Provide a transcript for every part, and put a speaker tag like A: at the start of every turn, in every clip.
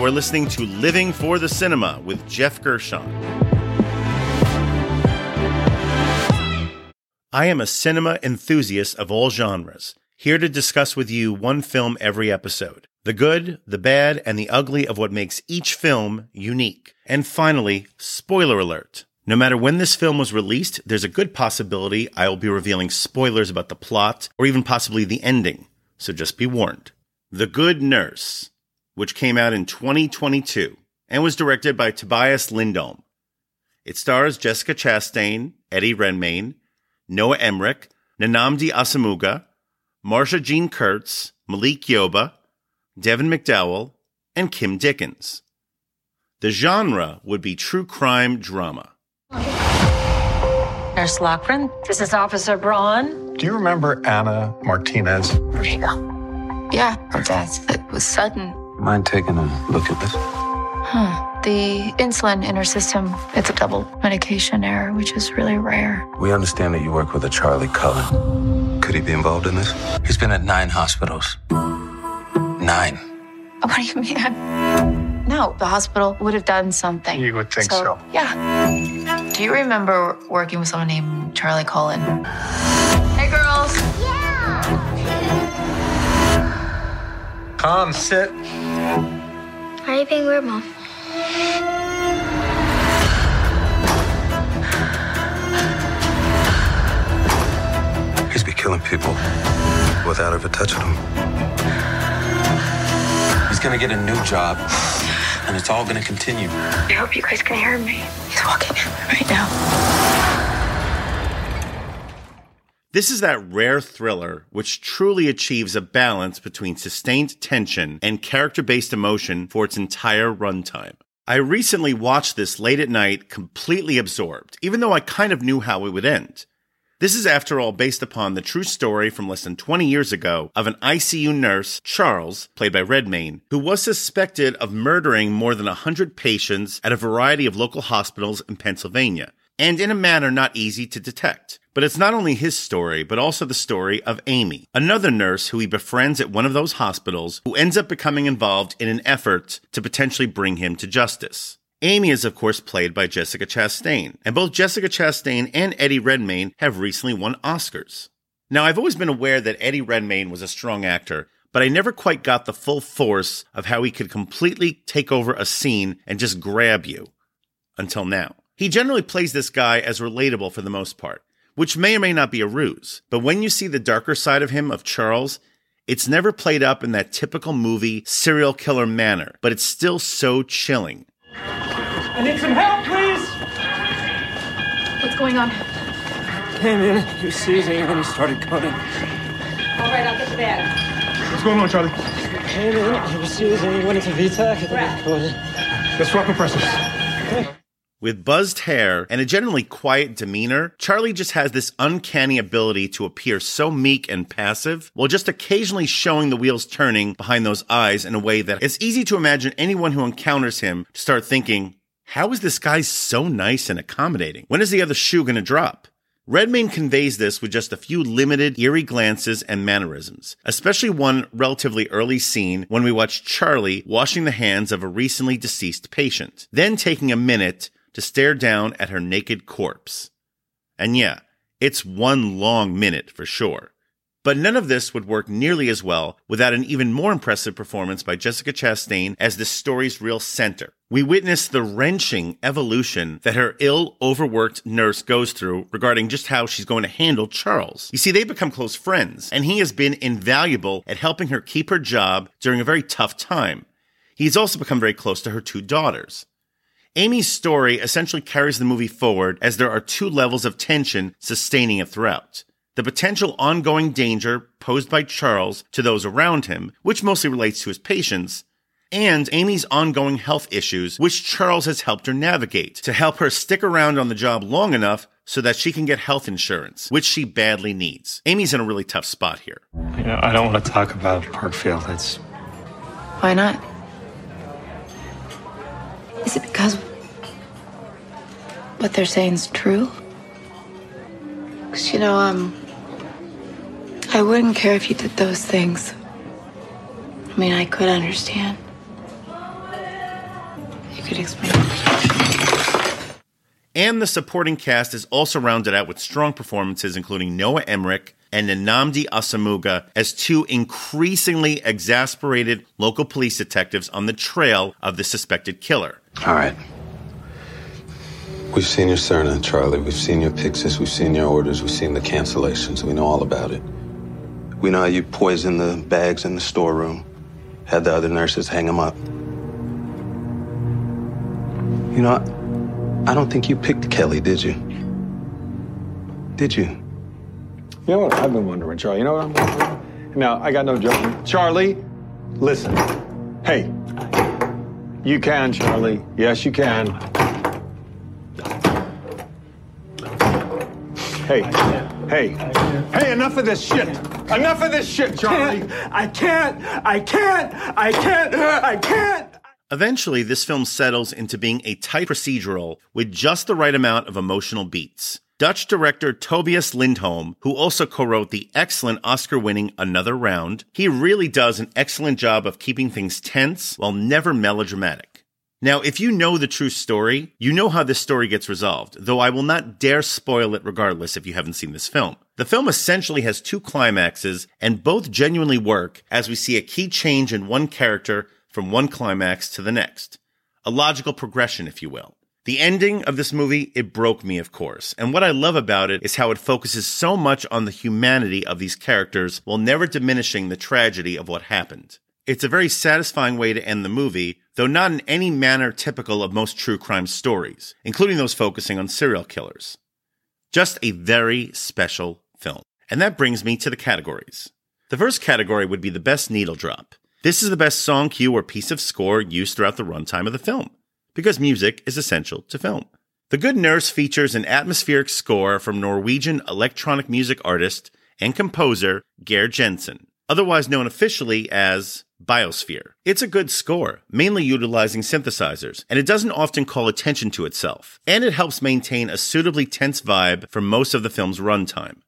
A: You are listening to Living for the Cinema with Geoff Gershon. I am a cinema enthusiast of all genres, here to discuss with you one film every episode the good, the bad, and the ugly of what makes each film unique. And finally, spoiler alert. No matter when this film was released, there's a good possibility I will be revealing spoilers about the plot or even possibly the ending, so just be warned. The Good Nurse, which came out in 2022 and was directed by Tobias Lindholm. It stars Jessica Chastain, Eddie Redmayne, Noah Emmerich, Nnamdi Asomugha, Marcia Jean Kurtz, Malik Yoba, Devin McDowell, and Kim Dickens. The genre would be true crime drama.
B: Nurse Loughren, this is Officer Braun.
C: Do you remember Anna Martinez?
B: Where'd she go? Yeah, her death. It was sudden.
D: Mind taking a look at this?
B: Huh. The insulin in her system, it's a double medication error, which is really rare.
D: We understand that you work with a Charlie Cullen. Could he be involved in this? He's been at nine hospitals. Nine.
B: What do you mean? No, the hospital would have done something.
C: You would think so.
B: Yeah. Do you remember working with someone named Charlie Cullen? Hey, girls. Yeah.
C: Come, sit.
E: Why are you being weird, Mom?
D: He's been killing people without ever touching them. He's gonna get a new job, and it's all gonna continue.
E: I hope you guys can hear me.
B: He's walking right now.
A: This is that rare thriller which truly achieves a balance between sustained tension and character based emotion for its entire runtime. I recently watched this late at night, completely absorbed, even though I kind of knew how it would end. This is, after all, based upon the true story from less than 20 years ago of an ICU nurse, Charles, played by Redmayne, who was suspected of murdering more than 100 patients at a variety of local hospitals in Pennsylvania, and in a manner not easy to detect. But it's not only his story, but also the story of Amy, another nurse who he befriends at one of those hospitals, who ends up becoming involved in an effort to potentially bring him to justice. Amy is, of course, played by Jessica Chastain, and both Jessica Chastain and Eddie Redmayne have recently won Oscars. Now, I've always been aware that Eddie Redmayne was a strong actor, but I never quite got the full force of how he could completely take over a scene and just grab you. Until now. He generally plays this guy as relatable for the most part, which may or may not be a ruse, but when you see the darker side of him, of Charles, it's never played up in that typical movie serial killer manner, but it's still so chilling.
F: I need some help, please.
B: What's going on?
F: Came in, he was seizing, and then he started cutting.
G: All right, I'll get the bag.
C: What's going on, Charlie?
F: Came in, he was seizing, and he went into V-tach, and then he coded.
C: Let's swap compressors.
A: With buzzed hair and a generally quiet demeanor, Charlie just has this uncanny ability to appear so meek and passive, while just occasionally showing the wheels turning behind those eyes in a way that it's easy to imagine anyone who encounters him to start thinking, how is this guy so nice and accommodating? When is the other shoe gonna drop? Redmayne conveys this with just a few limited, eerie glances and mannerisms, especially one relatively early scene when we watch Charlie washing the hands of a recently deceased patient, then taking a minute to stare down at her naked corpse. And yeah, it's one long minute for sure. But none of this would work nearly as well without an even more impressive performance by Jessica Chastain as the story's real center. We witness the wrenching evolution that her ill, overworked nurse goes through regarding just how she's going to handle Charles. You see, they become close friends, and he has been invaluable at helping her keep her job during a very tough time. He's also become very close to her two daughters. Amy's story essentially carries the movie forward as there are two levels of tension sustaining it throughout. The potential ongoing danger posed by Charles to those around him, which mostly relates to his patients, and Amy's ongoing health issues, which Charles has helped her navigate to help her stick around on the job long enough so that she can get health insurance, which she badly needs. Amy's in a really tough spot here.
F: You know, I don't want to talk about Parkfield. It's
B: Why not? Is it because what they're saying is true? Because, you know, um, I wouldn't care if you did those things. I mean, I could understand. You could explain.
A: And the supporting cast is also rounded out with strong performances, including Noah Emmerich and Nnamdi Asomugha as two increasingly exasperated local police detectives on the trail of the suspected killer.
D: All right. We've seen your Cerner, Charlie. We've seen your Pyxis. We've seen your orders. We've seen the cancellations. We know all about it. We know how you poisoned the bags in the storeroom, had the other nurses hang them up. You know, I don't think you picked Kelly, did you? Did you?
C: You know what I've been wondering, Charlie? You know what I'm wondering? Now, I got no judgment. Charlie, listen. Hey, you can, Charlie. Yes, you can. Hey, hey, hey, enough of this shit. Enough of this shit, Charlie.
F: I can't. I can't. I can't. I can't.
A: Eventually, this film settles into being a tight procedural with just the right amount of emotional beats. Dutch director Tobias Lindholm, who also co-wrote the excellent Oscar-winning Another Round, he really does an excellent job of keeping things tense while never melodramatic. Now, if you know the true story, you know how this story gets resolved, though I will not dare spoil it regardless if you haven't seen this film. The film essentially has two climaxes, and both genuinely work as we see a key change in one character from one climax to the next. A logical progression, if you will. The ending of this movie, it broke me, of course. And what I love about it is how it focuses so much on the humanity of these characters while never diminishing the tragedy of what happened. It's a very satisfying way to end the movie, though not in any manner typical of most true crime stories, including those focusing on serial killers. Just a very special film. And that brings me to the categories. The first category would be the best needle drop. This is the best song cue or piece of score used throughout the runtime of the film, because music is essential to film. The Good Nurse features an atmospheric score from Norwegian electronic music artist and composer Geir Jenssen, otherwise known officially as Biosphere. It's a good score, mainly utilizing synthesizers, and it doesn't often call attention to itself, and it helps maintain a suitably tense vibe for most of the film's runtime.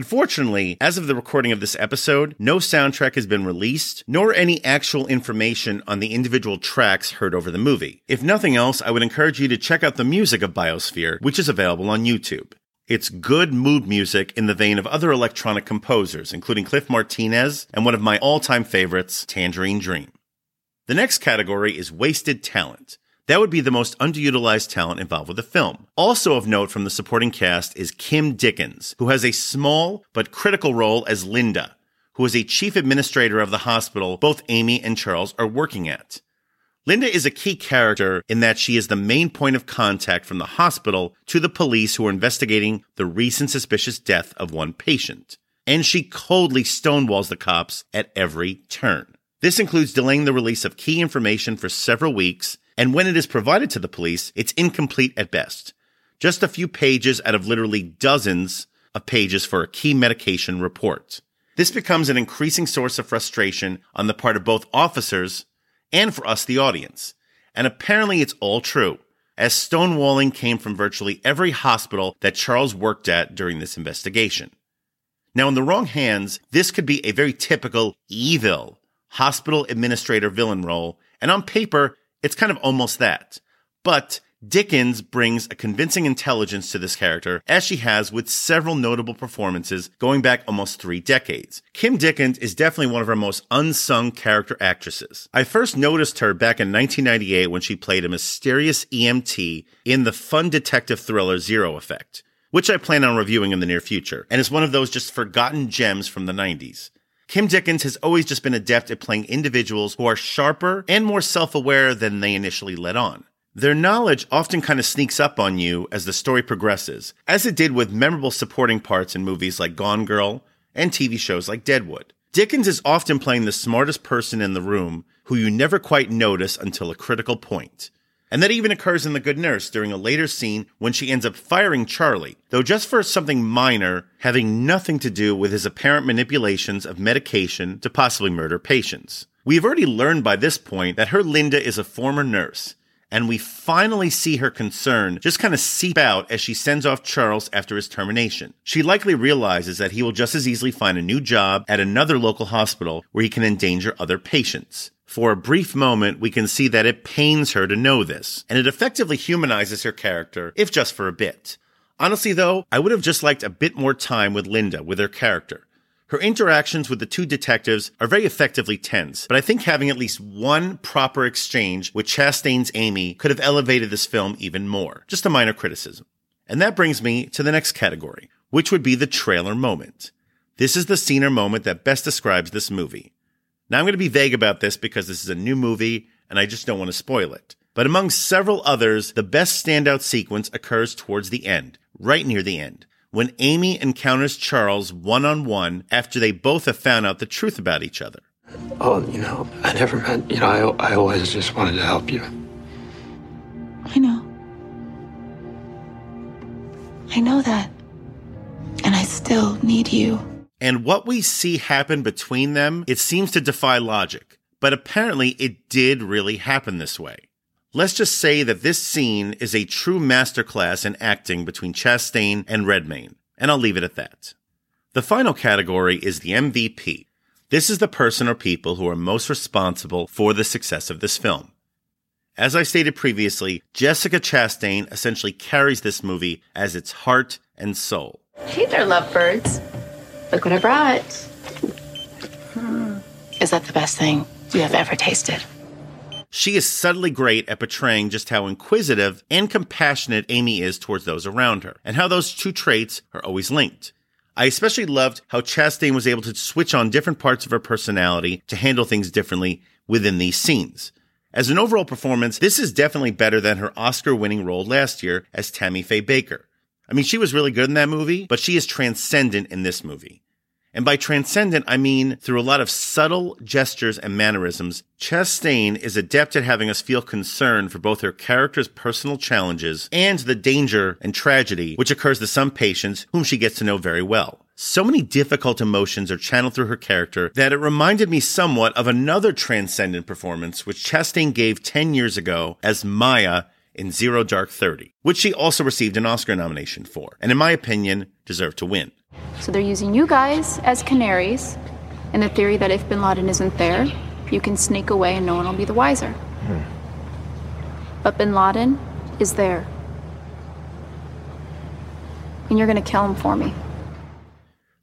A: Unfortunately, as of the recording of this episode, no soundtrack has been released, nor any actual information on the individual tracks heard over the movie. If nothing else, I would encourage you to check out the music of Biosphere, which is available on YouTube. It's good mood music in the vein of other electronic composers, including Cliff Martinez and one of my all-time favorites, Tangerine Dream. The next category is wasted talent. That would be the most underutilized talent involved with the film. Also of note from the supporting cast is Kim Dickens, who has a small but critical role as Linda, who is a chief administrator of the hospital both Amy and Charles are working at. Linda is a key character in that she is the main point of contact from the hospital to the police who are investigating the recent suspicious death of one patient. And she coldly stonewalls the cops at every turn. This includes delaying the release of key information for several weeks and when it is provided to the police, it's incomplete at best. Just a few pages out of literally dozens of pages for a key medication report. This becomes an increasing source of frustration on the part of both officers and for us, the audience. And apparently it's all true, as stonewalling came from virtually every hospital that Charles worked at during this investigation. Now, in the wrong hands, this could be a very typical evil hospital administrator villain role, and on paper, it's kind of almost that. But Dickens brings a convincing intelligence to this character, as she has with several notable performances going back almost three decades. Kim Dickens is definitely one of our most unsung character actresses. I first noticed her back in 1998 when she played a mysterious EMT in the fun detective thriller Zero Effect, which I plan on reviewing in the near future, and is one of those just forgotten gems from the 90s. Kim Dickens has always just been adept at playing individuals who are sharper and more self aware than they initially let on. Their knowledge often kind of sneaks up on you as the story progresses, as it did with memorable supporting parts in movies like Gone Girl and TV shows like Deadwood. Dickens is often playing the smartest person in the room who you never quite notice until a critical point. And that even occurs in The Good Nurse during a later scene when she ends up firing Charlie, though just for something minor, having nothing to do with his apparent manipulations of medication to possibly murder patients. We've already learned by this point that her Linda is a former nurse, and we finally see her concern just kind of seep out as she sends off Charles after his termination. She likely realizes that he will just as easily find a new job at another local hospital where he can endanger other patients. For a brief moment, we can see that it pains her to know this, and it effectively humanizes her character, if just for a bit. Honestly, though, I would have just liked a bit more time with Linda, with her character. Her interactions with the two detectives are very effectively tense, but I think having at least one proper exchange with Chastain's Amy could have elevated this film even more. Just a minor criticism. And that brings me to the next category, which would be the trailer moment. This is the scene or moment that best describes this movie. Now I'm going to be vague about this because this is a new movie and I just don't want to spoil it. But among several others, the best standout sequence occurs towards the end, right near the end, when Amy encounters Charles one on one after they both have found out the truth about each other.
H: Oh, you know, I never meant, you know, I, I always just wanted to help you.
B: I know. I know that. And I still need you.
A: And what we see happen between them, it seems to defy logic. But apparently it did really happen this way. Let's just say that this scene is a true masterclass in acting between Chastain and Redmayne, and I'll leave it at that. The final category is the MVP. This is the person or people who are most responsible for the success of this film. As I stated previously, Jessica Chastain essentially carries this movie as its heart and soul.
B: Hey there, lovebirds. Look what I brought. Hmm. Is that the best thing you have ever tasted?
A: She is subtly great at portraying just how inquisitive and compassionate Amy is towards those around her, and how those two traits are always linked. I especially loved how Chastain was able to switch on different parts of her personality to handle things differently within these scenes. As an overall performance, this is definitely better than her Oscar winning role last year as Tammy Faye Bakker. I mean, she was really good in that movie, but she is transcendent in this movie. And by transcendent, I mean through a lot of subtle gestures and mannerisms, Chastain is adept at having us feel concern for both her character's personal challenges and the danger and tragedy which occurs to some patients whom she gets to know very well. So many difficult emotions are channeled through her character that it reminded me somewhat of another transcendent performance which Chastain gave 10 years ago as Maya in Zero Dark Thirty, which she also received an Oscar nomination for, and in my opinion, deserved to win.
I: So they're using you guys as canaries in the theory that if bin Laden isn't there, you can sneak away and no one will be the wiser. Hmm. But bin Laden is there. And you're going to kill him for me.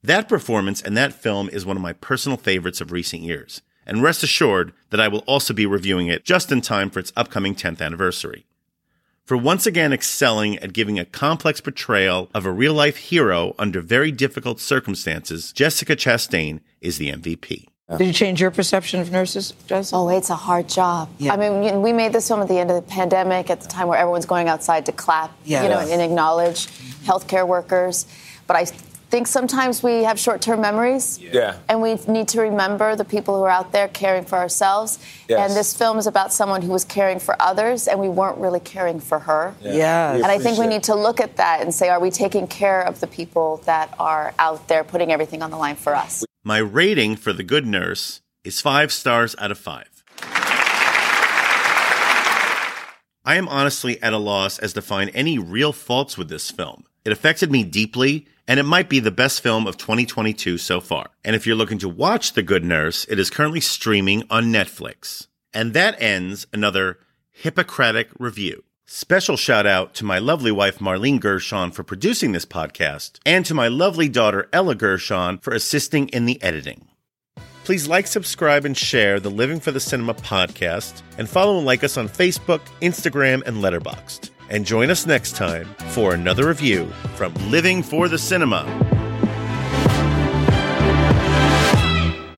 A: That performance and that film is one of my personal favorites of recent years, and rest assured that I will also be reviewing it just in time for its upcoming 10th anniversary. For once again excelling at giving a complex portrayal of a real life hero under very difficult circumstances, Jessica Chastain is the MVP.
J: Did you change your perception of nurses, Jess?
K: Oh, it's a hard job.
J: Yeah.
K: I mean, we made this film at the end of the pandemic, at the time where everyone's going outside to clap,
J: Yeah.
K: you know, and acknowledge mm-hmm. healthcare workers. But I think sometimes we have short-term memories.
L: Yeah.
K: And we need to remember the people who are out there caring for ourselves.
L: Yes.
K: And this film is about someone who was caring for others, and we weren't really caring for her.
J: Yeah.
K: And I think we need to look at that and say, are we taking care of the people that are out there putting everything on the line for us?
A: My rating for The Good Nurse is five stars out of five. I am honestly at a loss as to find any real faults with this film. It affected me deeply, and it might be the best film of 2022 so far. And if you're looking to watch The Good Nurse, it is currently streaming on Netflix. And that ends another Hippocratic review. Special shout out to my lovely wife Marlene Gershon for producing this podcast, and to my lovely daughter Ella Gershon for assisting in the editing. Please like, subscribe, and share the Living for the Cinema podcast, and follow and like us on Facebook, Instagram, and Letterboxd. And join us next time for another review from Living for the Cinema.